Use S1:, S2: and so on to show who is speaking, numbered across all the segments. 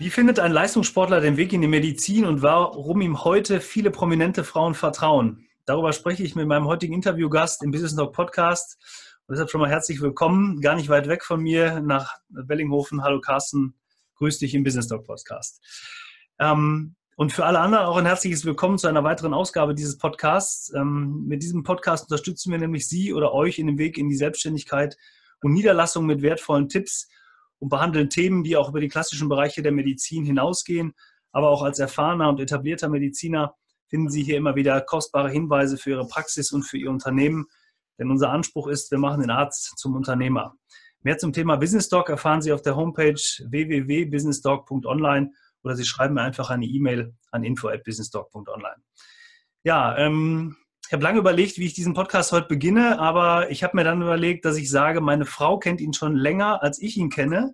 S1: Wie findet ein Leistungssportler den Weg in die Medizin und warum ihm heute viele prominente Frauen vertrauen? Darüber spreche ich mit meinem heutigen Interviewgast im Business Talk Podcast. Und deshalb schon mal herzlich willkommen, gar nicht weit weg von mir nach Wellinghofen. Hallo Carsten, grüß dich im Business Talk Podcast. Ähm, und für alle anderen auch ein herzliches Willkommen zu einer weiteren Ausgabe dieses Podcasts. Ähm, mit diesem Podcast unterstützen wir nämlich Sie oder euch in dem Weg in die Selbstständigkeit und Niederlassung mit wertvollen Tipps und behandeln Themen, die auch über die klassischen Bereiche der Medizin hinausgehen. Aber auch als erfahrener und etablierter Mediziner finden Sie hier immer wieder kostbare Hinweise für Ihre Praxis und für Ihr Unternehmen. Denn unser Anspruch ist, wir machen den Arzt zum Unternehmer. Mehr zum Thema Business Doc erfahren Sie auf der Homepage www.businessdoc.online oder Sie schreiben mir einfach eine E-Mail an info@businessdoc.online. Ja, ähm, ich habe lange überlegt, wie ich diesen Podcast heute beginne, aber ich habe mir dann überlegt, dass ich sage, meine Frau kennt ihn schon länger, als ich ihn kenne.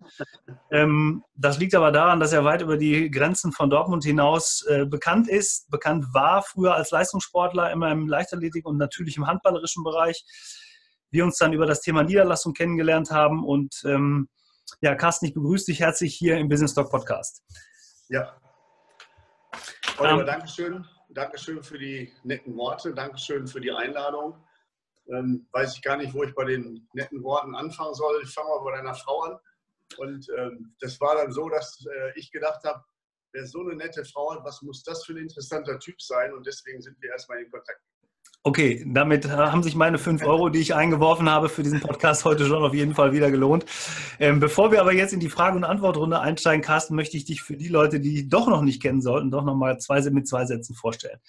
S1: Ähm, das liegt aber daran, dass er weit über die Grenzen von Dortmund hinaus äh, bekannt ist, bekannt war früher als Leistungssportler immer im Leichtathletik und natürlich im handballerischen Bereich. Wir uns dann über das Thema Niederlassung kennengelernt haben und ähm, ja, Carsten, ich begrüße dich herzlich hier im Business Talk Podcast.
S2: Ja. Oliver, ähm, Dankeschön. Dankeschön für die netten Worte, Dankeschön für die Einladung. Ähm, weiß ich gar nicht, wo ich bei den netten Worten anfangen soll. Ich fange mal bei deiner Frau an. Und ähm, das war dann so, dass äh, ich gedacht habe, wer so eine nette Frau hat, was muss das für ein interessanter Typ sein? Und deswegen sind wir erstmal in Kontakt
S1: Okay, damit haben sich meine fünf Euro, die ich eingeworfen habe für diesen Podcast heute schon auf jeden Fall wieder gelohnt. Ähm, bevor wir aber jetzt in die Frage- und Antwortrunde einsteigen, Carsten, möchte ich dich für die Leute, die dich doch noch nicht kennen sollten, doch nochmal zwei, mit zwei Sätzen vorstellen.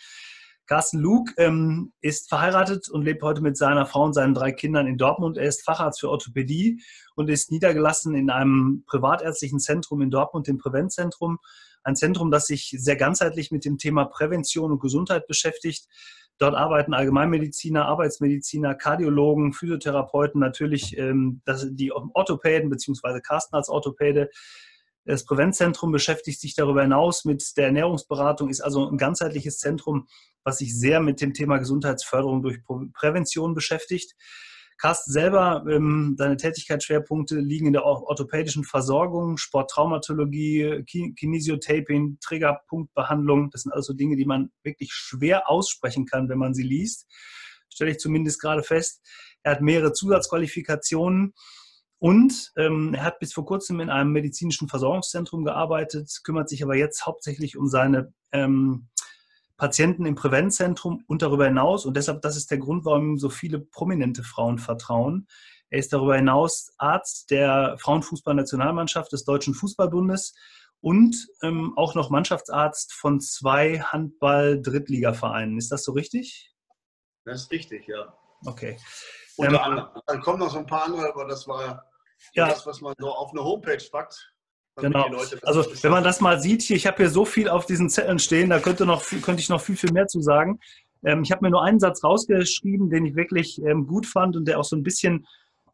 S1: Carsten Luke ähm, ist verheiratet und lebt heute mit seiner Frau und seinen drei Kindern in Dortmund. Er ist Facharzt für Orthopädie und ist niedergelassen in einem privatärztlichen Zentrum in Dortmund, dem Präventzentrum. Ein Zentrum, das sich sehr ganzheitlich mit dem Thema Prävention und Gesundheit beschäftigt. Dort arbeiten Allgemeinmediziner, Arbeitsmediziner, Kardiologen, Physiotherapeuten, natürlich ähm, das, die Orthopäden beziehungsweise Carsten als Orthopäde. Das Präventzentrum beschäftigt sich darüber hinaus mit der Ernährungsberatung, ist also ein ganzheitliches Zentrum, was sich sehr mit dem Thema Gesundheitsförderung durch Prävention beschäftigt. Carsten selber, ähm, seine Tätigkeitsschwerpunkte liegen in der orthopädischen Versorgung, Sporttraumatologie, Kinesiotaping, Triggerpunktbehandlung. Das sind also Dinge, die man wirklich schwer aussprechen kann, wenn man sie liest. Stelle ich zumindest gerade fest. Er hat mehrere Zusatzqualifikationen. Und ähm, er hat bis vor kurzem in einem medizinischen Versorgungszentrum gearbeitet, kümmert sich aber jetzt hauptsächlich um seine ähm, Patienten im Prävenzzentrum und darüber hinaus. Und deshalb, das ist der Grund, warum ihm so viele prominente Frauen vertrauen. Er ist darüber hinaus Arzt der Frauenfußballnationalmannschaft des Deutschen Fußballbundes und ähm, auch noch Mannschaftsarzt von zwei Handball-Drittligavereinen. Ist das so richtig?
S2: Das ist richtig, ja.
S1: Okay.
S2: Unter ähm, anderem. Dann kommen noch so ein paar andere, aber das war ja. das, was man so auf eine Homepage packt.
S1: Genau. Also wenn man das mal sieht, hier, ich habe hier so viel auf diesen Zetteln stehen, da könnte, noch, könnte ich noch viel, viel mehr zu sagen. Ähm, ich habe mir nur einen Satz rausgeschrieben, den ich wirklich ähm, gut fand und der auch so ein bisschen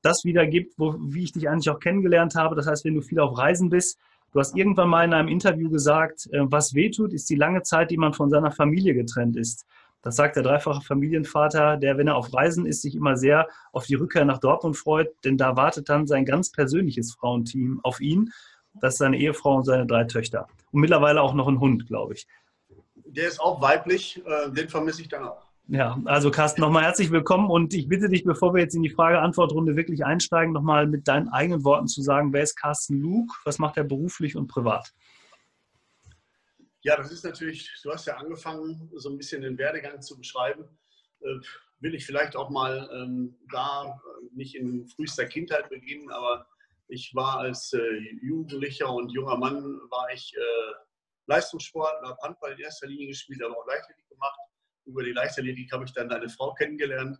S1: das wiedergibt, wo, wie ich dich eigentlich auch kennengelernt habe. Das heißt, wenn du viel auf Reisen bist, du hast irgendwann mal in einem Interview gesagt, äh, was wehtut, ist die lange Zeit, die man von seiner Familie getrennt ist. Das sagt der dreifache Familienvater, der, wenn er auf Reisen ist, sich immer sehr auf die Rückkehr nach Dortmund freut, denn da wartet dann sein ganz persönliches Frauenteam auf ihn. Das ist seine Ehefrau und seine drei Töchter. Und mittlerweile auch noch ein Hund, glaube ich.
S2: Der ist auch weiblich, äh, den vermisse ich dann auch.
S1: Ja, also Carsten, nochmal herzlich willkommen und ich bitte dich, bevor wir jetzt in die Frage-Antwort-Runde wirklich einsteigen, nochmal mit deinen eigenen Worten zu sagen, wer ist Carsten Luke, was macht er beruflich und privat?
S2: Ja, das ist natürlich, du hast ja angefangen, so ein bisschen den Werdegang zu beschreiben. Äh, will ich vielleicht auch mal ähm, da äh, nicht in frühester Kindheit beginnen, aber ich war als äh, Jugendlicher und junger Mann, war ich äh, Leistungssportler, habe Handball in erster Linie gespielt, aber auch Leichtathletik gemacht. Über die Leichtathletik habe ich dann deine Frau kennengelernt.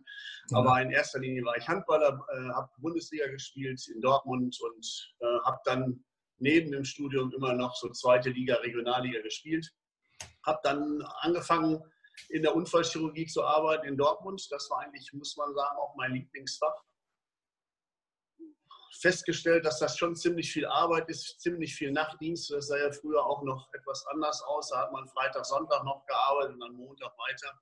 S2: Mhm. Aber in erster Linie war ich Handballer, äh, habe Bundesliga gespielt in Dortmund und habe dann neben dem Studium immer noch so zweite Liga, Regionalliga gespielt. Habe dann angefangen, in der Unfallchirurgie zu arbeiten in Dortmund. Das war eigentlich, muss man sagen, auch mein Lieblingsfach festgestellt, dass das schon ziemlich viel Arbeit ist, ziemlich viel Nachtdienst. Das sah ja früher auch noch etwas anders aus. Da hat man Freitag, Sonntag noch gearbeitet und dann Montag weiter.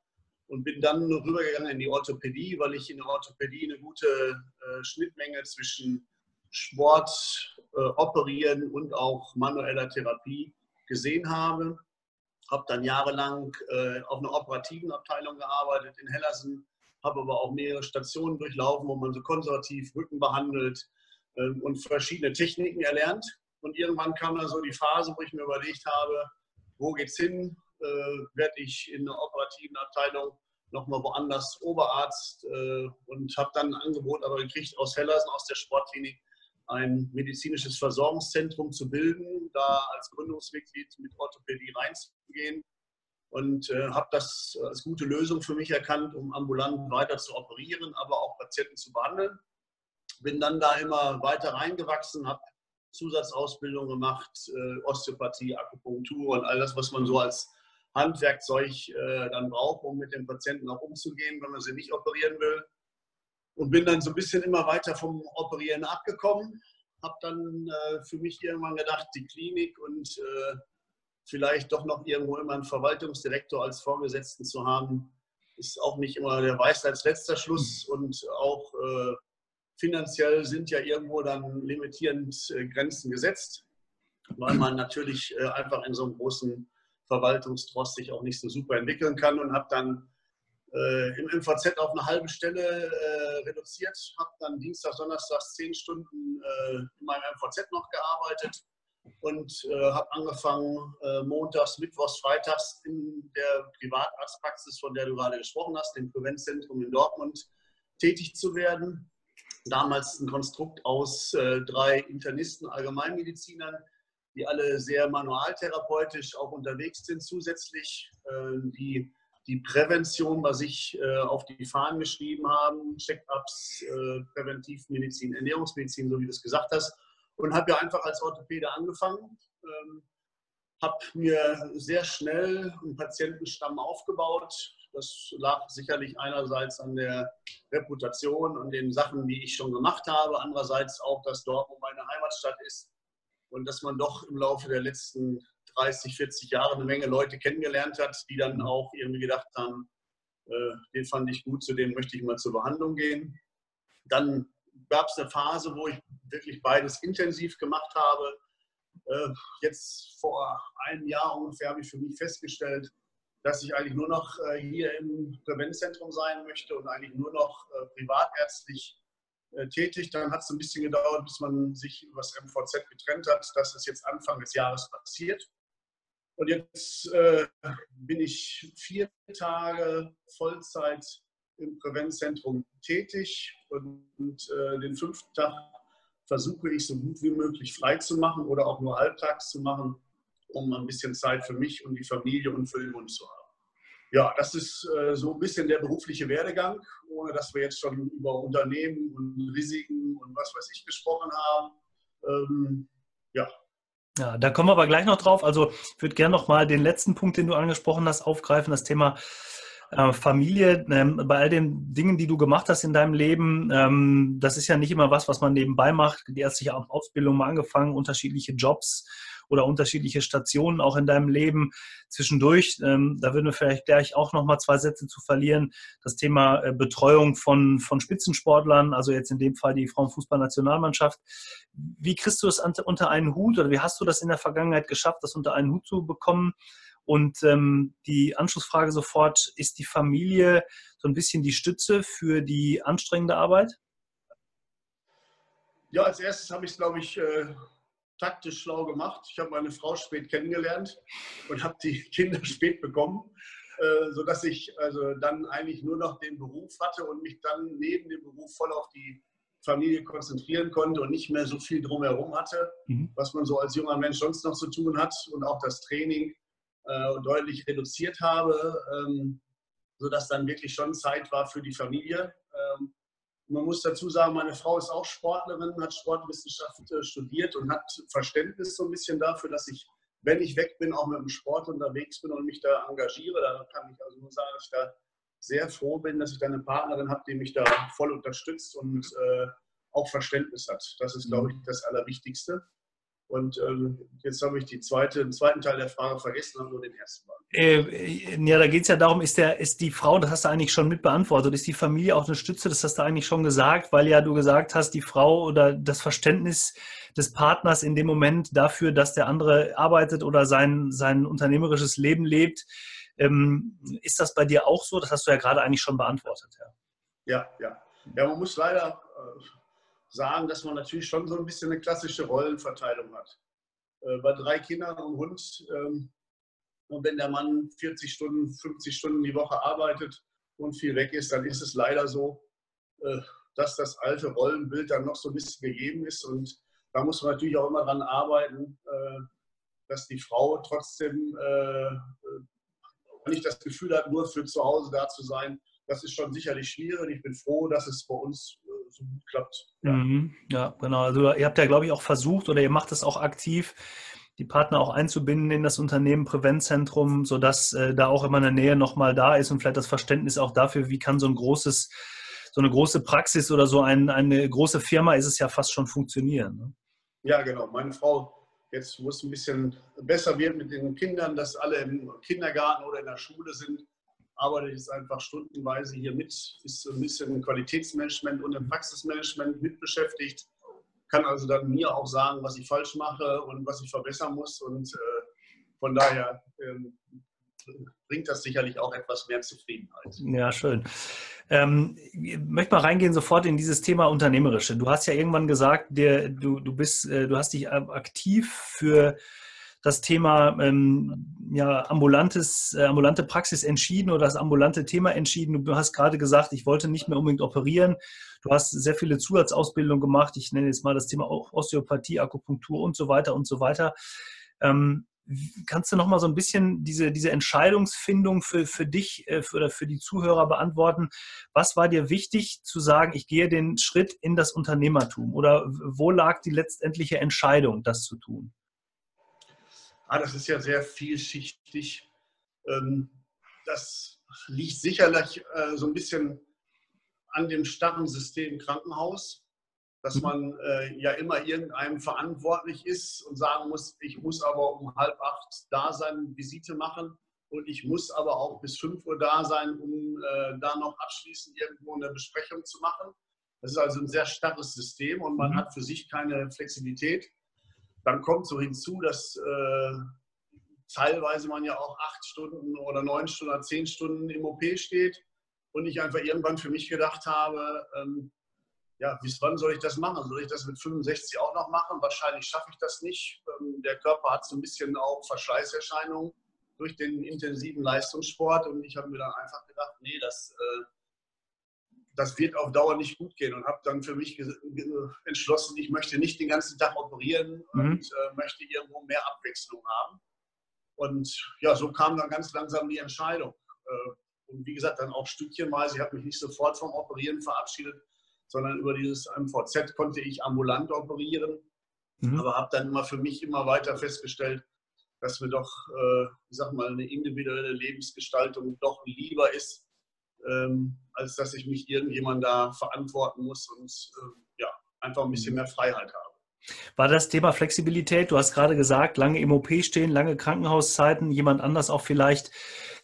S2: Und bin dann rübergegangen in die Orthopädie, weil ich in der Orthopädie eine gute äh, Schnittmenge zwischen Sport äh, Operieren und auch manueller Therapie gesehen habe. Habe dann jahrelang äh, auf einer operativen Abteilung gearbeitet in Hellersen, habe aber auch mehrere Stationen durchlaufen, wo man so konservativ Rücken behandelt und verschiedene Techniken erlernt. Und irgendwann kam dann so die Phase, wo ich mir überlegt habe, wo geht's hin? Äh, Werde ich in einer operativen Abteilung nochmal woanders Oberarzt äh, und habe dann ein Angebot aber gekriegt aus Hellersen, aus der Sportklinik, ein medizinisches Versorgungszentrum zu bilden, da als Gründungsmitglied mit Orthopädie reinzugehen und äh, habe das als gute Lösung für mich erkannt, um ambulant weiter zu operieren, aber auch Patienten zu behandeln. Bin dann da immer weiter reingewachsen, habe Zusatzausbildung gemacht, äh, Osteopathie, Akupunktur und all das, was man so als Handwerkzeug äh, dann braucht, um mit den Patienten auch umzugehen, wenn man sie nicht operieren will. Und bin dann so ein bisschen immer weiter vom Operieren abgekommen. Habe dann äh, für mich irgendwann gedacht, die Klinik und äh, vielleicht doch noch irgendwo immer einen Verwaltungsdirektor als Vorgesetzten zu haben, ist auch nicht immer der Weisheit letzter Schluss. Und auch äh, finanziell sind ja irgendwo dann limitierend äh, Grenzen gesetzt, weil man natürlich äh, einfach in so einem großen Verwaltungstrost sich auch nicht so super entwickeln kann und habe dann äh, im MVZ auf eine halbe Stelle äh, reduziert, habe dann Dienstag, Donnerstag zehn Stunden äh, in meinem MVZ noch gearbeitet und äh, habe angefangen, montags, mittwochs, freitags in der Privatarztpraxis, von der du gerade gesprochen hast, dem Prävenzzentrum in Dortmund, tätig zu werden. Damals ein Konstrukt aus äh, drei Internisten, Allgemeinmedizinern, die alle sehr manualtherapeutisch auch unterwegs sind zusätzlich, äh, die die Prävention bei sich äh, auf die Fahnen geschrieben haben, Check-ups, äh, Präventivmedizin, Ernährungsmedizin, so wie du es gesagt hast. Und habe ja einfach als Orthopäde angefangen, ähm, habe mir sehr schnell einen Patientenstamm aufgebaut. Das lag sicherlich einerseits an der Reputation und den Sachen, die ich schon gemacht habe, andererseits auch, dass dort, wo meine Heimatstadt ist, und dass man doch im Laufe der letzten 30, 40 Jahre eine Menge Leute kennengelernt hat, die dann auch irgendwie gedacht haben, äh, den fand ich gut, zu dem möchte ich mal zur Behandlung gehen. Dann gab es eine Phase, wo ich wirklich beides intensiv gemacht habe. Äh, jetzt vor einem Jahr ungefähr habe ich für mich festgestellt, dass ich eigentlich nur noch äh, hier im Prävenzzentrum sein möchte und eigentlich nur noch äh, privatärztlich äh, tätig. Dann hat es ein bisschen gedauert, bis man sich über das MVZ getrennt hat. Das ist jetzt Anfang des Jahres passiert. Und jetzt bin ich vier Tage Vollzeit im Prävenzzentrum tätig und äh, den fünften Tag versuche ich so gut wie möglich frei zu machen oder auch nur halbtags zu machen, um ein bisschen Zeit für mich und die Familie und für den Hund zu haben ja, das ist äh, so ein bisschen der berufliche Werdegang, ohne dass wir jetzt schon über Unternehmen und Risiken und was weiß ich gesprochen haben. Ähm, ja.
S1: Ja, da kommen wir aber gleich noch drauf. Also ich würde gerne noch mal den letzten Punkt, den du angesprochen hast, aufgreifen, das Thema äh, Familie. Ähm, bei all den Dingen, die du gemacht hast in deinem Leben, ähm, das ist ja nicht immer was, was man nebenbei macht. Die ärztliche Ausbildung mal angefangen, unterschiedliche Jobs oder unterschiedliche Stationen auch in deinem Leben zwischendurch. Ähm, da würden wir vielleicht gleich auch noch mal zwei Sätze zu verlieren. Das Thema äh, Betreuung von, von Spitzensportlern, also jetzt in dem Fall die Frauenfußballnationalmannschaft. Wie kriegst du das unter einen Hut oder wie hast du das in der Vergangenheit geschafft, das unter einen Hut zu bekommen? Und ähm, die Anschlussfrage sofort, ist die Familie so ein bisschen die Stütze für die anstrengende Arbeit?
S2: Ja, als erstes habe ich es, glaube ich, äh, taktisch schlau gemacht. Ich habe meine Frau spät kennengelernt und habe die Kinder spät bekommen, äh, sodass ich also dann eigentlich nur noch den Beruf hatte und mich dann neben dem Beruf voll auf die Familie konzentrieren konnte und nicht mehr so viel drumherum hatte, mhm. was man so als junger Mensch sonst noch zu tun hat und auch das Training äh, deutlich reduziert habe, ähm, sodass dann wirklich schon Zeit war für die Familie. Man muss dazu sagen, meine Frau ist auch Sportlerin, hat Sportwissenschaft äh, studiert und hat Verständnis so ein bisschen dafür, dass ich, wenn ich weg bin, auch mit dem Sport unterwegs bin und mich da engagiere. Da kann ich also nur sagen, dass ich da sehr froh bin, dass ich da eine Partnerin habe, die mich da voll unterstützt und äh, auch Verständnis hat. Das ist, glaube ich, das Allerwichtigste. Und ähm, jetzt habe ich die zweite, den zweiten Teil der Frage vergessen und nur den ersten.
S1: Äh, ja, da geht es ja darum, ist, der, ist die Frau, das hast du eigentlich schon mit beantwortet, ist die Familie auch eine Stütze, das hast du eigentlich schon gesagt, weil ja du gesagt hast, die Frau oder das Verständnis des Partners in dem Moment dafür, dass der andere arbeitet oder sein, sein unternehmerisches Leben lebt. Ähm, ist das bei dir auch so? Das hast du ja gerade eigentlich schon beantwortet.
S2: Ja, ja. Ja, ja man muss leider äh, sagen, dass man natürlich schon so ein bisschen eine klassische Rollenverteilung hat. Äh, bei drei Kindern und Hund, ähm, und wenn der Mann 40 Stunden, 50 Stunden die Woche arbeitet und viel weg ist, dann ist es leider so, äh, dass das alte Rollenbild dann noch so ein bisschen gegeben ist. Und da muss man natürlich auch immer dran arbeiten, äh, dass die Frau trotzdem nicht das Gefühl hat, nur für zu Hause da zu sein. Das ist schon sicherlich schwierig. Ich bin froh, dass es bei uns so gut klappt.
S1: Ja. Mhm, ja, genau. Also ihr habt ja, glaube ich, auch versucht oder ihr macht es auch aktiv, die Partner auch einzubinden in das Unternehmen Präventzentrum, sodass äh, da auch immer eine Nähe nochmal da ist und vielleicht das Verständnis auch dafür, wie kann so ein großes, so eine große Praxis oder so ein, eine große Firma ist es ja fast schon funktionieren. Ne?
S2: Ja, genau. Meine Frau jetzt, wo es ein bisschen besser wird mit den Kindern, dass alle im Kindergarten oder in der Schule sind, arbeite ich einfach stundenweise hier mit, ist so ein bisschen Qualitätsmanagement und im Praxismanagement mit beschäftigt. Kann also dann mir auch sagen, was ich falsch mache und was ich verbessern muss. Und äh, von daher ähm, bringt das sicherlich auch etwas mehr Zufriedenheit.
S1: Ja, schön. Ähm, ich möchte mal reingehen sofort in dieses Thema Unternehmerische. Du hast ja irgendwann gesagt, der, du, du, bist, äh, du hast dich aktiv für das Thema ähm, ja, ambulantes, äh, ambulante Praxis entschieden oder das ambulante Thema entschieden. Du hast gerade gesagt, ich wollte nicht mehr unbedingt operieren. Du hast sehr viele Zusatzausbildungen gemacht. Ich nenne jetzt mal das Thema Osteopathie, Akupunktur und so weiter und so weiter. Ähm, kannst du noch mal so ein bisschen diese, diese Entscheidungsfindung für, für dich äh, für, oder für die Zuhörer beantworten? Was war dir wichtig zu sagen, ich gehe den Schritt in das Unternehmertum? Oder wo lag die letztendliche Entscheidung, das zu tun?
S2: Ah, das ist ja sehr vielschichtig. Ähm, das liegt sicherlich äh, so ein bisschen an dem starren System Krankenhaus, dass mhm. man äh, ja immer irgendeinem verantwortlich ist und sagen muss, ich muss aber um halb acht da sein, Visite machen und ich muss aber auch bis fünf Uhr da sein, um äh, da noch abschließend irgendwo eine Besprechung zu machen. Das ist also ein sehr starres System und man mhm. hat für sich keine Flexibilität. Dann kommt so hinzu, dass äh, teilweise man ja auch acht Stunden oder neun Stunden oder zehn Stunden im OP steht und ich einfach irgendwann für mich gedacht habe, ähm, ja, bis wann soll ich das machen? Soll ich das mit 65 auch noch machen? Wahrscheinlich schaffe ich das nicht. Ähm, der Körper hat so ein bisschen auch Verschleißerscheinungen durch den intensiven Leistungssport und ich habe mir dann einfach gedacht, nee, das äh, das wird auf Dauer nicht gut gehen und habe dann für mich entschlossen, ich möchte nicht den ganzen Tag operieren mhm. und äh, möchte irgendwo mehr Abwechslung haben. Und ja, so kam dann ganz langsam die Entscheidung. Äh, und wie gesagt, dann auch stückchenweise. Ich habe mich nicht sofort vom Operieren verabschiedet, sondern über dieses MVZ konnte ich ambulant operieren. Mhm. Aber habe dann immer für mich immer weiter festgestellt, dass mir doch, äh, ich sag mal, eine individuelle Lebensgestaltung doch lieber ist, ähm, als dass ich mich irgendjemand da verantworten muss und äh, ja, einfach ein bisschen mhm. mehr Freiheit habe.
S1: War das Thema Flexibilität, du hast gerade gesagt, lange im OP stehen, lange Krankenhauszeiten, jemand anders auch vielleicht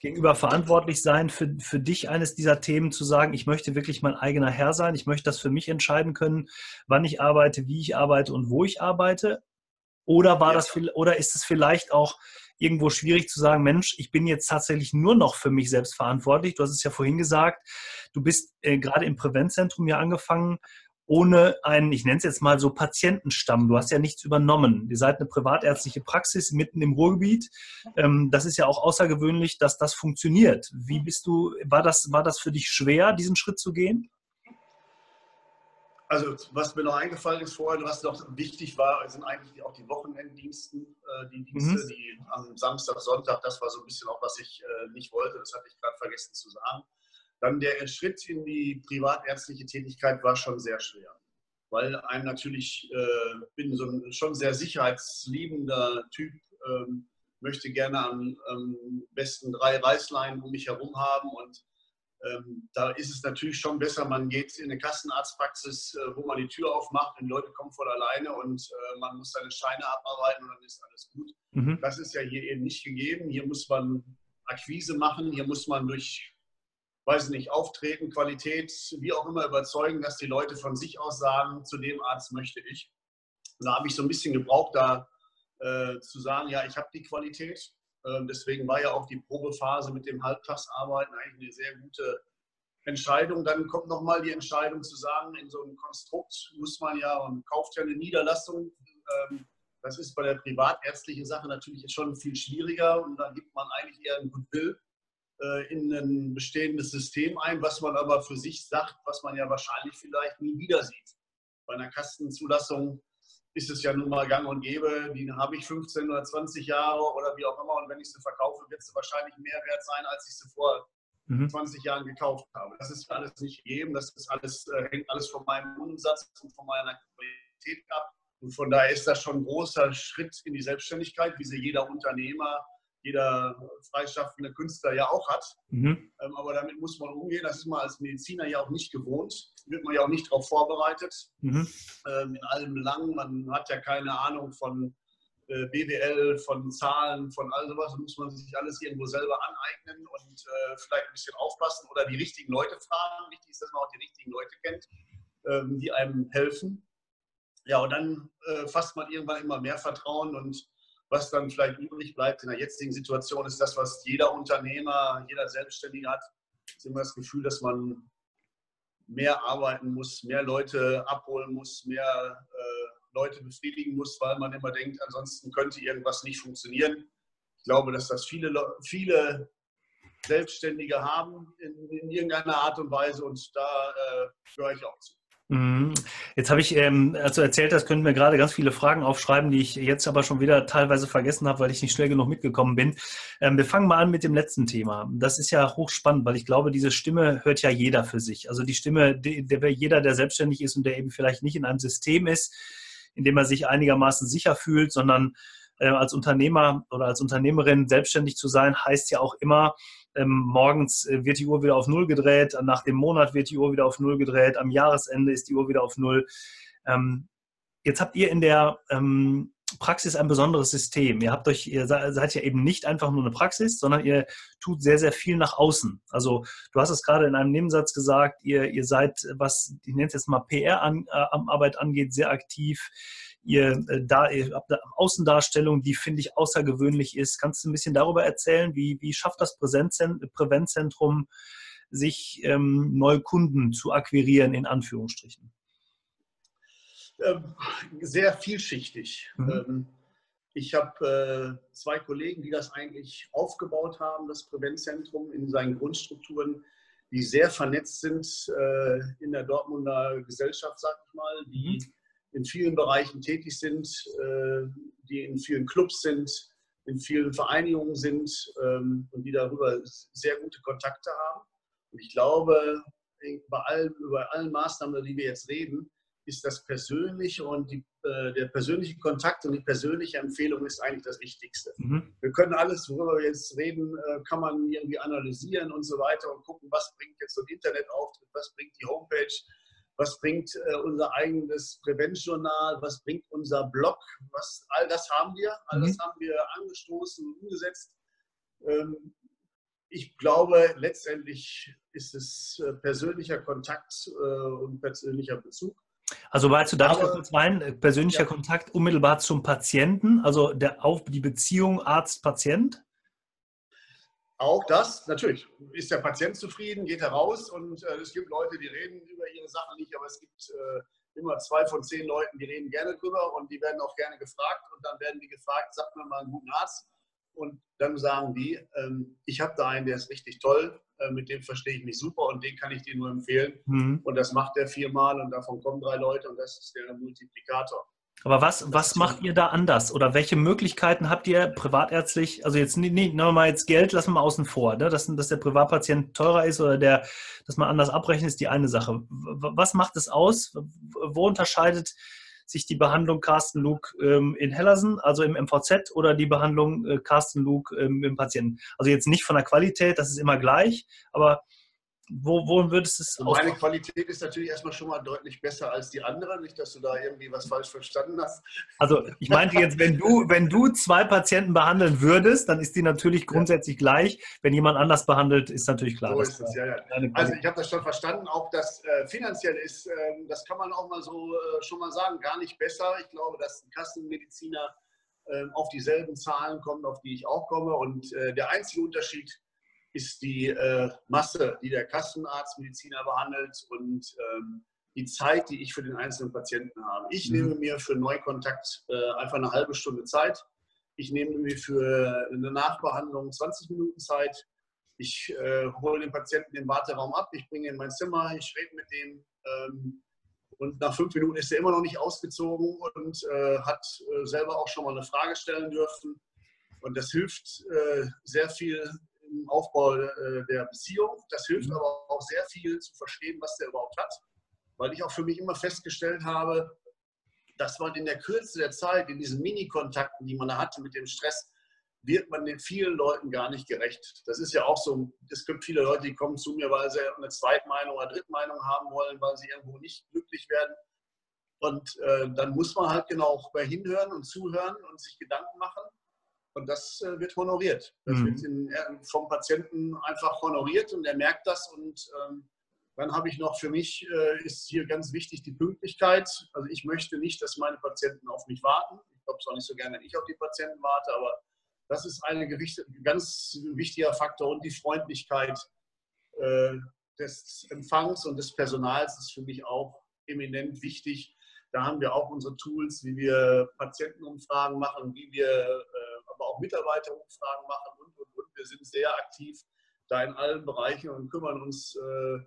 S1: gegenüber verantwortlich sein, für, für dich eines dieser Themen zu sagen, ich möchte wirklich mein eigener Herr sein, ich möchte das für mich entscheiden können, wann ich arbeite, wie ich arbeite und wo ich arbeite? Oder war ja. das oder ist es vielleicht auch irgendwo schwierig zu sagen, Mensch, ich bin jetzt tatsächlich nur noch für mich selbst verantwortlich. Du hast es ja vorhin gesagt, du bist äh, gerade im Präventzentrum ja angefangen ohne einen, ich nenne es jetzt mal so Patientenstamm. Du hast ja nichts übernommen. Ihr seid eine privatärztliche Praxis mitten im Ruhrgebiet. Ähm, das ist ja auch außergewöhnlich, dass das funktioniert. Wie bist du, war das, war das für dich schwer, diesen Schritt zu gehen?
S2: Also was mir noch eingefallen ist vorher, was noch wichtig war, sind eigentlich auch die Wochenenddiensten, äh, die Dienste, mhm. die am Samstag, Sonntag, das war so ein bisschen auch, was ich äh, nicht wollte, das hatte ich gerade vergessen zu sagen. Dann der Schritt in die privatärztliche Tätigkeit war schon sehr schwer, weil einem natürlich, äh, bin so ein schon sehr sicherheitsliebender Typ, ähm, möchte gerne am, am besten drei Reißleinen um mich herum haben und Ähm, da ist es natürlich schon besser, man geht in eine Kassenarztpraxis, äh, wo man die Tür aufmacht und die Leute kommen von alleine und äh, man muss seine Scheine abarbeiten und dann ist alles gut. Mhm. Das ist ja hier eben nicht gegeben. Hier muss man Akquise machen, hier muss man durch, weiß ich nicht, Auftreten, Qualität, wie auch immer überzeugen, dass die Leute von sich aus sagen, zu dem Arzt möchte ich. Da habe ich so ein bisschen gebraucht, da äh, zu sagen, ja, ich habe die Qualität deswegen war ja auch die Probephase mit dem Halbtagsarbeiten eigentlich eine sehr gute Entscheidung. Dann kommt nochmal die Entscheidung zu sagen, in so einem Konstrukt muss man ja und kauft ja eine Niederlassung. Ähm, das ist bei der privatärztlichen Sache natürlich schon viel schwieriger und da gibt man eigentlich eher ein Goodwill äh, in ein bestehendes System ein, was man aber für sich sagt, was man ja wahrscheinlich vielleicht nie wieder sieht. Bei einer Kastenzulassung ist es ja nun mal gang und gäbe. Die habe ich 15 oder 20 Jahre oder wie auch immer. Und wenn ich sie verkaufe, wird sie wahrscheinlich mehr wert sein, als ich sie vor mhm. 20 Jahren gekauft habe. Das ist alles nicht gegeben. Das ist alles, äh, hängt alles von meinem Umsatz und von meiner Qualität ab. Und von daher ist das schon ein großer Schritt in die Selbstständigkeit, wie sie jeder Unternehmer jeder freischaffende Künstler ja auch hat. Mhm. Ähm, aber damit muss man umgehen. Das ist man als Mediziner ja auch nicht gewohnt. Wird man ja auch nicht darauf vorbereitet. Mhm. Ähm, in allem Belangen. Man hat ja keine Ahnung von äh, BWL, von Zahlen, von all sowas. Da muss man sich alles irgendwo selber aneignen und äh, vielleicht ein bisschen aufpassen oder die richtigen Leute fragen. Wichtig ist, dass man auch die richtigen Leute kennt, ähm, die einem helfen. Ja, und dann äh, fasst man irgendwann immer mehr Vertrauen und was dann vielleicht übrig bleibt in der jetzigen Situation, ist das, was jeder Unternehmer, jeder Selbstständige hat. Es ist immer das Gefühl, dass man mehr arbeiten muss, mehr Leute abholen muss, mehr äh, Leute befriedigen muss, weil man immer denkt, ansonsten könnte irgendwas nicht funktionieren. Ich glaube, dass das viele, viele Selbstständige haben in, in irgendeiner Art und Weise und da äh, gehöre ich auch zu.
S1: Mhm. Jetzt habe ich, ähm, als du erzählt hast, könnten wir gerade ganz viele Fragen aufschreiben, die ich jetzt aber schon wieder teilweise vergessen habe, weil ich nicht schnell genug mitgekommen bin. Ähm, wir fangen mal an mit dem letzten Thema. Das ist ja hochspannend, weil ich glaube, diese Stimme hört ja jeder für sich. Also die Stimme, der, jeder, der selbstständig ist und der eben vielleicht nicht in einem System ist, in dem er sich einigermaßen sicher fühlt, sondern äh, als Unternehmer oder als Unternehmerin selbstständig zu sein, heißt ja auch immer, ähm, morgens äh, wird die Uhr wieder auf Null gedreht, nach dem Monat wird die Uhr wieder auf Null gedreht, am Jahresende ist die Uhr wieder auf Null. Ähm, jetzt habt ihr in der ähm, Praxis ein besonderes System. Ihr habt euch, ihr seid ja eben nicht einfach nur eine Praxis, sondern ihr tut sehr, sehr viel nach außen. Also du hast es gerade in einem Nebensatz gesagt, ihr, ihr seid, was ich nenne es jetzt mal PR-Arbeit äh, angeht, sehr aktiv ihr, äh, da, ihr habt eine Außendarstellung, die finde ich außergewöhnlich ist. Kannst du ein bisschen darüber erzählen, wie, wie schafft das Prävenzzentrum, sich ähm, neue Kunden zu akquirieren, in Anführungsstrichen?
S2: Ähm, sehr vielschichtig. Mhm. Ähm, ich habe äh, zwei Kollegen, die das eigentlich aufgebaut haben, das Prävenzzentrum in seinen Grundstrukturen, die sehr vernetzt sind äh, in der Dortmunder Gesellschaft, sag ich mal, die mhm in vielen Bereichen tätig sind, äh, die in vielen Clubs sind, in vielen Vereinigungen sind ähm, und die darüber sehr gute Kontakte haben. Und ich glaube, bei allen, über allen Maßnahmen, über die wir jetzt reden, ist das Persönliche und die, äh, der persönliche Kontakt und die persönliche Empfehlung ist eigentlich das Wichtigste. Mhm. Wir können alles, worüber wir jetzt reden, äh, kann man irgendwie analysieren und so weiter und gucken, was bringt jetzt so ein Internetauftritt, was bringt die Homepage, was bringt äh, unser eigenes Prävenzjournal, was bringt unser Blog, was, all das haben wir, all das mhm. haben wir angestoßen und umgesetzt. Ähm, ich glaube, letztendlich ist es äh, persönlicher Kontakt äh, und persönlicher Bezug.
S1: Also weißt du, ich kurz rein, äh, persönlicher ja. Kontakt unmittelbar zum Patienten, also der, auf die Beziehung Arzt-Patient?
S2: Auch das, natürlich. Ist der Patient zufrieden, geht er raus und äh, es gibt Leute, die reden über ihre Sachen nicht, aber es gibt äh, immer zwei von zehn Leuten, die reden gerne drüber und die werden auch gerne gefragt und dann werden die gefragt, sagt mir mal einen guten Arzt und dann sagen die, ähm, ich habe da einen, der ist richtig toll, äh, mit dem verstehe ich mich super und den kann ich dir nur empfehlen mhm. und das macht der viermal und davon kommen drei Leute und das ist der Multiplikator.
S1: Aber was, was macht ihr da anders? Oder welche Möglichkeiten habt ihr privatärztlich? Also jetzt nicht, wir mal jetzt Geld, lassen wir außen vor, ne? dass, dass der Privatpatient teurer ist oder der, dass man anders abrechnet, ist die eine Sache. Was macht es aus? Wo unterscheidet sich die Behandlung Carsten Luke ähm, in Hellersen, also im MVZ, oder die Behandlung äh, Carsten Luke ähm, im Patienten? Also jetzt nicht von der Qualität, das ist immer gleich, aber wo, wo würdest du es
S2: aus? Meine Qualität ist natürlich erstmal schon mal deutlich besser als die andere. Nicht, dass du da irgendwie was falsch verstanden hast.
S1: Also ich meinte jetzt, wenn du, wenn du zwei Patienten behandeln würdest, dann ist die natürlich grundsätzlich ja. gleich. Wenn jemand anders behandelt, ist natürlich klar.
S2: So ist es, ja, ja. Also ich habe das schon verstanden. Auch das äh, finanziell ist, äh, das kann man auch mal so äh, schon mal sagen, gar nicht besser. Ich glaube, dass ein Kassenmediziner ähm, auf dieselben Zahlen kommt, auf die ich auch komme. Und äh, der einzige Unterschied ist die äh, Masse, die der Kassenarztmediziner behandelt und ähm, die Zeit, die ich für den einzelnen Patienten habe. Ich mhm. nehme mir für Neukontakt äh, einfach eine halbe Stunde Zeit. Ich nehme mir für eine Nachbehandlung 20 Minuten Zeit. Ich äh, hole den Patienten den Warteraum ab, ich bringe ihn in mein Zimmer, ich rede mit dem ähm, und nach fünf Minuten ist er immer noch nicht ausgezogen und äh, hat äh, selber auch schon mal eine Frage stellen dürfen. Und das hilft äh, sehr viel im Aufbau äh, der Beziehung. Das hilft mhm. aber auch sehr viel zu verstehen, was der überhaupt hat. Weil ich auch für mich immer festgestellt habe, dass man in der Kürze der Zeit, in diesen Mini-Kontakten, die man da hatte mit dem Stress, wird man den vielen Leuten gar nicht gerecht. Das ist ja auch so, es gibt viele Leute, die kommen zu mir, weil sie eine Zweitmeinung oder Drittmeinung haben wollen, weil sie irgendwo nicht glücklich werden. Und äh, dann muss man halt genau auch bei hinhören und zuhören und sich Gedanken machen. Und das äh, wird honoriert. Das mhm. wird in, äh, vom Patienten einfach honoriert und er merkt das. Und ähm, dann habe ich noch für mich, äh, ist hier ganz wichtig die Pünktlichkeit. Also ich möchte nicht, dass meine Patienten auf mich warten. Ich glaube es auch nicht so gerne, wenn ich auf die Patienten warte, aber das ist ein ganz wichtiger Faktor. Und die Freundlichkeit äh, des Empfangs und des Personals ist für mich auch eminent wichtig. Da haben wir auch unsere Tools, wie wir Patientenumfragen machen, wie wir äh, auch Mitarbeiterumfragen machen und, und, und. Wir sind sehr aktiv da in allen Bereichen und kümmern uns äh,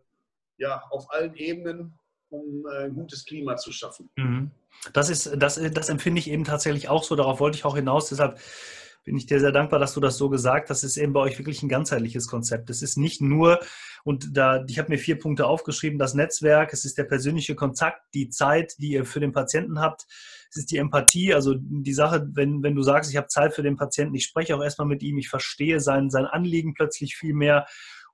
S2: ja, auf allen Ebenen um äh, ein gutes Klima zu schaffen.
S1: Mhm. Das, ist, das, das empfinde ich eben tatsächlich auch so. Darauf wollte ich auch hinaus. Deshalb bin ich dir sehr dankbar, dass du das so gesagt hast. Das ist eben bei euch wirklich ein ganzheitliches Konzept. Es ist nicht nur, und da, ich habe mir vier Punkte aufgeschrieben, das Netzwerk, es ist der persönliche Kontakt, die Zeit, die ihr für den Patienten habt, es ist die Empathie, also die Sache, wenn, wenn du sagst, ich habe Zeit für den Patienten, ich spreche auch erstmal mit ihm, ich verstehe sein, sein Anliegen plötzlich viel mehr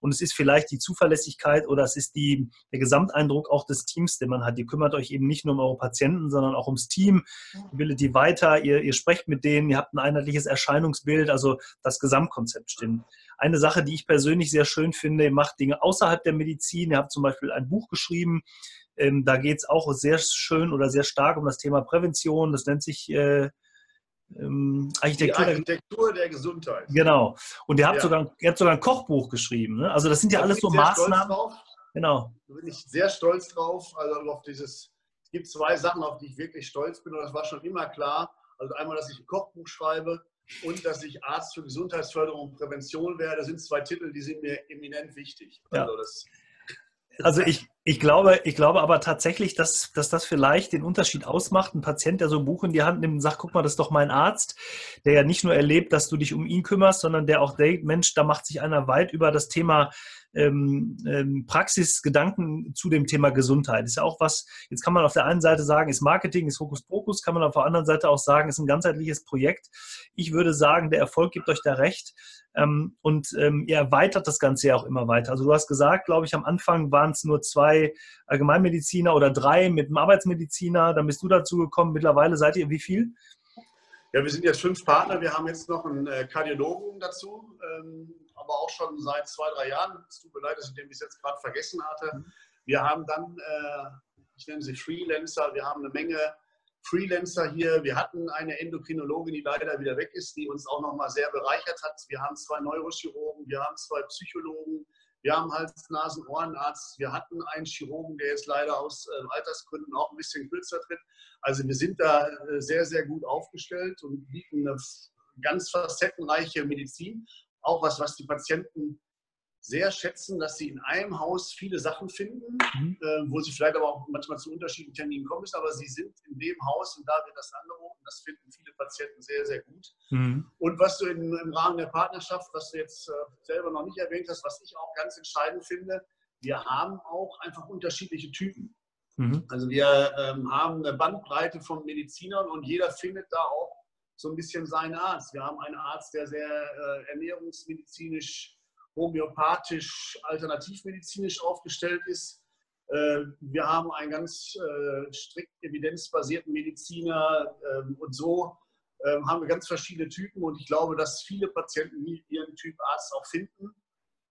S1: und es ist vielleicht die Zuverlässigkeit oder es ist die, der Gesamteindruck auch des Teams, den man hat. Ihr kümmert euch eben nicht nur um eure Patienten, sondern auch ums Team. Ihr bildet die weiter, ihr, ihr sprecht mit denen, ihr habt ein einheitliches Erscheinungsbild, also das Gesamtkonzept stimmt. Eine Sache, die ich persönlich sehr schön finde, ihr macht Dinge außerhalb der Medizin. Ihr habt zum Beispiel ein Buch geschrieben, ähm, da geht es auch sehr schön oder sehr stark um das Thema Prävention. Das nennt sich äh,
S2: ähm, Architektur, Architektur, der, Gesundheit.
S1: Genau. Und ihr habt, ja. sogar, ihr habt sogar ein Kochbuch geschrieben. Ne? Also das sind ja da alles so Maßnahmen.
S2: Genau. Da bin ich sehr stolz drauf. Also auf dieses, es gibt zwei Sachen, auf die ich wirklich stolz bin und das war schon immer klar. Also einmal, dass ich ein Kochbuch schreibe und dass ich Arzt für Gesundheitsförderung und Prävention werde. Das sind zwei Titel, die sind mir eminent wichtig.
S1: Ja. Also das also ich, ich, glaube, ich glaube aber tatsächlich, dass, dass das vielleicht den Unterschied ausmacht. Ein Patient, der so ein Buch in die Hand nimmt und sagt, guck mal, das ist doch mein Arzt, der ja nicht nur erlebt, dass du dich um ihn kümmerst, sondern der auch denkt, Mensch, da macht sich einer weit über das Thema ähm, ähm, Praxisgedanken zu dem Thema Gesundheit. Ist ja auch was, jetzt kann man auf der einen Seite sagen, ist Marketing, ist Hokuspokus, kann man auf der anderen Seite auch sagen, ist ein ganzheitliches Projekt. Ich würde sagen, der Erfolg gibt euch da recht. Ähm, und ähm, ihr erweitert das Ganze ja auch immer weiter. Also du hast gesagt, glaube ich, am Anfang waren es nur zwei Allgemeinmediziner oder drei mit einem Arbeitsmediziner. Dann bist du dazu gekommen. Mittlerweile seid ihr wie viel?
S2: Ja, wir sind jetzt fünf Partner. Wir haben jetzt noch einen äh, Kardiologen dazu. Ähm, aber auch schon seit zwei, drei Jahren. Es tut mir leid, dass ich den bis jetzt gerade vergessen hatte. Mhm. Wir haben dann, äh, ich nenne sie Freelancer, wir haben eine Menge Freelancer hier. Wir hatten eine Endokrinologin, die leider wieder weg ist, die uns auch nochmal sehr bereichert hat. Wir haben zwei Neurochirurgen, wir haben zwei Psychologen, wir haben Hals-, Nasen-, Ohrenarzt. Wir hatten einen Chirurgen, der jetzt leider aus äh, Altersgründen auch ein bisschen kürzer tritt. Also wir sind da äh, sehr, sehr gut aufgestellt und bieten eine ganz facettenreiche Medizin auch was, was die Patienten sehr schätzen, dass sie in einem Haus viele Sachen finden, mhm. äh, wo sie vielleicht aber auch manchmal zu unterschiedlichen Terminen kommen müssen, aber sie sind in dem Haus und da wird das angeboten. Das finden viele Patienten sehr, sehr gut. Mhm. Und was du in, im Rahmen der Partnerschaft, was du jetzt äh, selber noch nicht erwähnt hast, was ich auch ganz entscheidend finde, wir haben auch einfach unterschiedliche Typen. Mhm. Also wir ähm, haben eine Bandbreite von Medizinern und jeder findet da auch so ein bisschen sein Arzt. Wir haben einen Arzt, der sehr äh, ernährungsmedizinisch homöopathisch, alternativmedizinisch aufgestellt ist. Äh, wir haben einen ganz äh, strikt evidenzbasierten Mediziner ähm, und so ähm, haben wir ganz verschiedene Typen und ich glaube, dass viele Patienten ihren Typ Arzt auch finden.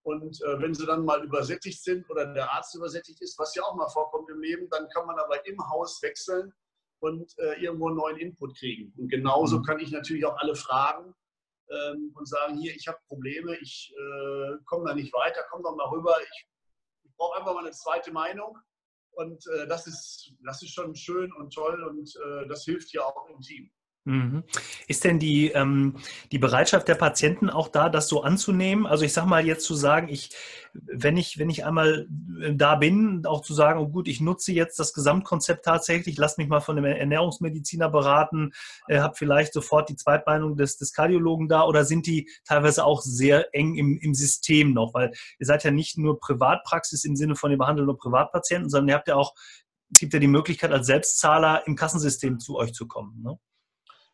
S2: Und äh, wenn sie dann mal übersättigt sind oder der Arzt übersättigt ist, was ja auch mal vorkommt im Leben, dann kann man aber im Haus wechseln und irgendwo einen neuen Input kriegen. Und genauso mhm. kann ich natürlich auch alle fragen ähm, und sagen, hier, ich habe Probleme, ich komme da nicht weiter, komm doch mal rüber, ich brauche einfach mal eine zweite Meinung. Und äh, das, ist, das ist schon schön und toll und äh, das hilft ja auch im Team.
S1: Mhm. Ist denn die, ähm, die Bereitschaft der Patienten auch da, das so anzunehmen? Also ich sage mal jetzt zu sagen, ich, wenn ich, wenn ich einmal äh, da bin, auch zu sagen, oh gut, ich nutze jetzt das Gesamtkonzept tatsächlich, lass mich mal von einem Ernährungsmediziner beraten, äh, habe vielleicht sofort die Zweitmeinung des, des Kardiologen da oder sind die teilweise auch sehr eng im, im System noch? Weil ihr seid ja nicht nur Privatpraxis im Sinne von, ihr behandelt nur Privatpatienten, sondern ihr habt ja auch, es gibt ja die Möglichkeit, als Selbstzahler im Kassensystem zu euch zu kommen. Ne?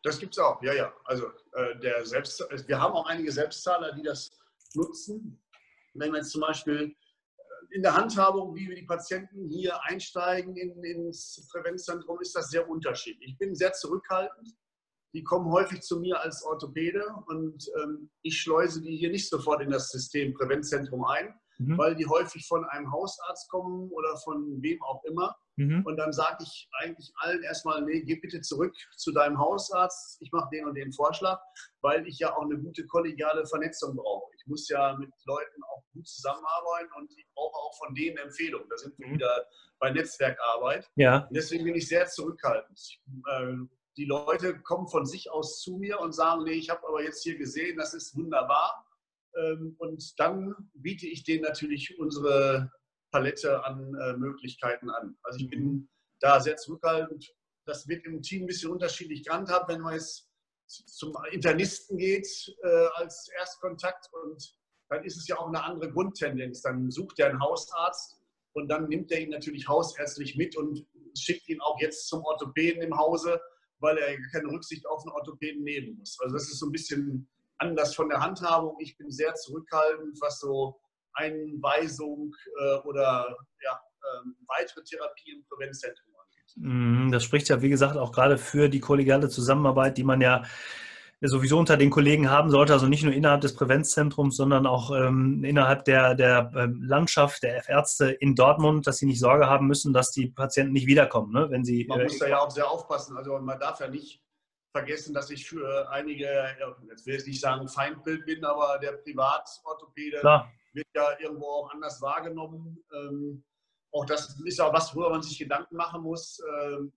S2: Das gibt es auch, ja, ja. Also äh, der Selbst, wir haben auch einige Selbstzahler, die das nutzen. Wenn man jetzt zum Beispiel äh, in der Handhabung, wie wir die Patienten hier einsteigen in, ins Prävenzzentrum, ist das sehr unterschiedlich. Ich bin sehr zurückhaltend. Die kommen häufig zu mir als Orthopäde und ähm, ich schleuse die hier nicht sofort in das System Prävenzzentrum ein, mhm. weil die häufig von einem Hausarzt kommen oder von wem auch immer. Mhm. Und dann sage ich eigentlich allen erstmal, nee, geh bitte zurück zu deinem Hausarzt, ich mache den und den Vorschlag, weil ich ja auch eine gute kollegiale Vernetzung brauche. Ich muss ja mit Leuten auch gut zusammenarbeiten und ich brauche auch von denen Empfehlungen. Da sind wir mhm. wieder bei Netzwerkarbeit. Ja. Und deswegen bin ich sehr zurückhaltend. Äh, die Leute kommen von sich aus zu mir und sagen, nee, ich habe aber jetzt hier gesehen, das ist wunderbar. Ähm, und dann biete ich denen natürlich unsere Palette an äh, Möglichkeiten an. Also ich bin da sehr zurückhaltend. Das wird im Team ein bisschen unterschiedlich gehandhabt, wenn man jetzt zum Internisten geht äh, als Erstkontakt und dann ist es ja auch eine andere Grundtendenz. Dann sucht er einen Hausarzt und dann nimmt er ihn natürlich hausärztlich mit und schickt ihn auch jetzt zum Orthopäden im Hause, weil er keine Rücksicht auf einen Orthopäden nehmen muss. Also das ist so ein bisschen anders von der Handhabung. Ich bin sehr zurückhaltend, was so Einweisung äh, oder ja, ähm, weitere Therapie im Prävenzzentrum angeht.
S1: Mhm, das spricht ja, wie gesagt, auch gerade für die kollegiale Zusammenarbeit, die man ja sowieso unter den Kollegen haben sollte, also nicht nur innerhalb des Prävenzzentrums, sondern auch ähm, innerhalb der, der ähm, Landschaft der Ärzte in Dortmund, dass sie nicht Sorge haben müssen, dass die Patienten nicht wiederkommen, ne? wenn sie.
S2: Man äh, muss da ja auch sehr aufpassen. Also man darf ja nicht vergessen, dass ich für einige, jetzt will ich nicht sagen Feindbild bin, aber der Privatorthopäde Klar wird ja irgendwo auch anders wahrgenommen. Ähm, auch das ist ja was, worüber man sich Gedanken machen muss. Ähm,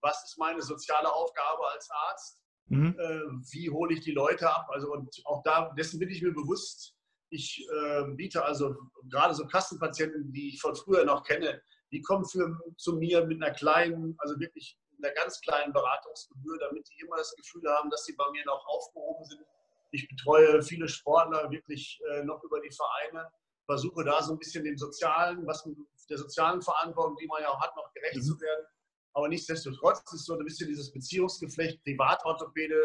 S2: was ist meine soziale Aufgabe als Arzt? Mhm. Äh, wie hole ich die Leute ab? Also und auch da, dessen bin ich mir bewusst. Ich äh, biete also gerade so Kassenpatienten, die ich von früher noch kenne, die kommen für, zu mir mit einer kleinen, also wirklich einer ganz kleinen Beratungsgebühr, damit die immer das Gefühl haben, dass sie bei mir noch aufgehoben sind ich betreue viele Sportler wirklich äh, noch über die Vereine, versuche da so ein bisschen dem sozialen, was der sozialen Verantwortung, die man ja auch hat, noch gerecht mhm. zu werden. Aber nichtsdestotrotz ist so ein bisschen dieses Beziehungsgeflecht Privatorthopäde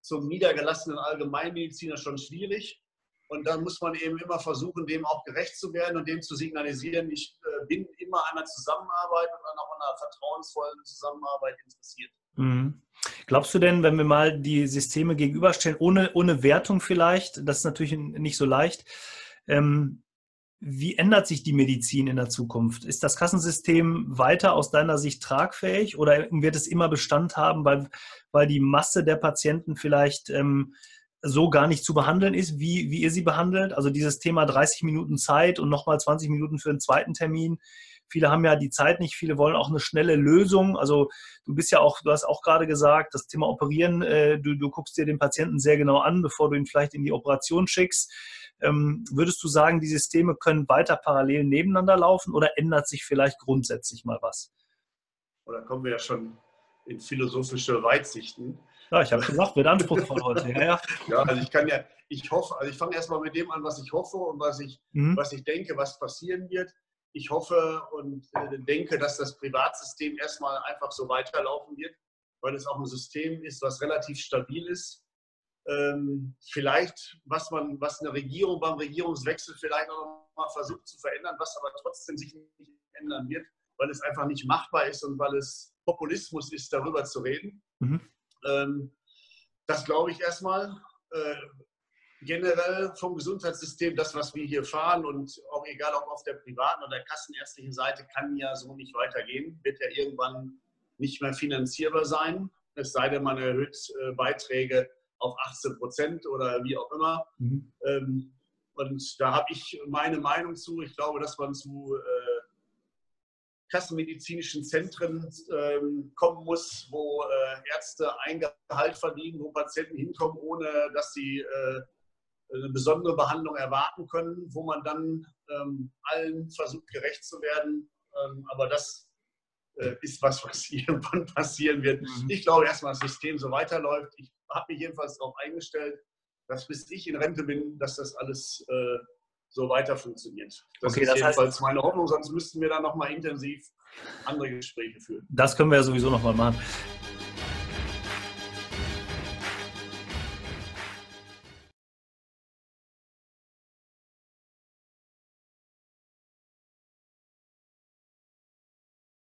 S2: zum niedergelassenen Allgemeinmediziner schon schwierig. Und dann muss man eben immer versuchen, dem auch gerecht zu werden und dem zu signalisieren, ich äh, bin immer an der Zusammenarbeit und an einer vertrauensvollen Zusammenarbeit interessiert.
S1: Mhm. Glaubst du denn, wenn wir mal die Systeme gegenüberstellen, ohne, ohne Wertung vielleicht, das ist natürlich nicht so leicht, ähm, wie ändert sich die Medizin in der Zukunft? Ist das Kassensystem weiter aus deiner Sicht tragfähig oder wird es immer Bestand haben, weil, weil die Masse der Patienten vielleicht ähm, so gar nicht zu behandeln ist, wie, wie ihr sie behandelt? Also dieses Thema 30 Minuten Zeit und nochmal 20 Minuten für einen zweiten Termin. Viele haben ja die Zeit nicht, viele wollen auch eine schnelle Lösung. Also du bist ja auch, du hast auch gerade gesagt, das Thema Operieren, äh, du, du guckst dir den Patienten sehr genau an, bevor du ihn vielleicht in die Operation schickst. Ähm, würdest du sagen, die Systeme können weiter parallel nebeneinander laufen oder ändert sich vielleicht grundsätzlich mal was?
S2: Oder kommen wir ja schon in philosophische Weitsichten.
S1: Ja, ich habe gesagt, wird anspruchsvoll heute.
S2: Ja, ja. ja, also ich kann ja, ich hoffe, also ich fange erstmal mit dem an, was ich hoffe und was ich, mhm. was ich denke, was passieren wird ich hoffe und äh, denke, dass das Privatsystem erstmal einfach so weiterlaufen wird, weil es auch ein System ist, was relativ stabil ist. ähm, vielleicht, was man, was eine Regierung beim Regierungswechsel vielleicht auch noch mal versucht zu verändern, was aber trotzdem sich nicht ändern wird, weil es einfach nicht machbar ist und weil es Populismus ist, darüber zu reden. Mhm. Ähm, das glaube ich erstmal. Äh, generell vom Gesundheitssystem, das, was wir hier fahren und auch egal ob auf der privaten oder kassenärztlichen Seite, kann ja so nicht weitergehen, wird ja irgendwann nicht mehr finanzierbar sein, es sei denn, man erhöht äh, Beiträge auf 18 Prozent oder wie auch immer. Mhm. Ähm, und da habe ich meine Meinung zu. Ich glaube, dass man zu äh, kassenmedizinischen Zentren ähm, kommen muss, wo äh, Ärzte ein Gehalt verdienen, wo Patienten hinkommen, ohne dass sie äh, eine besondere Behandlung erwarten können, wo man dann ähm, allen versucht, gerecht zu werden. Ähm, aber das äh, ist was, was irgendwann passieren wird. Mhm. Ich glaube erstmal, das System so weiterläuft. Ich habe mich jedenfalls darauf eingestellt, dass bis ich in Rente bin, dass das alles äh, so weiter funktioniert. Das okay, ist das jedenfalls heißt, meine Hoffnung, sonst müssten wir da nochmal intensiv andere Gespräche führen.
S1: Das können wir ja sowieso nochmal machen.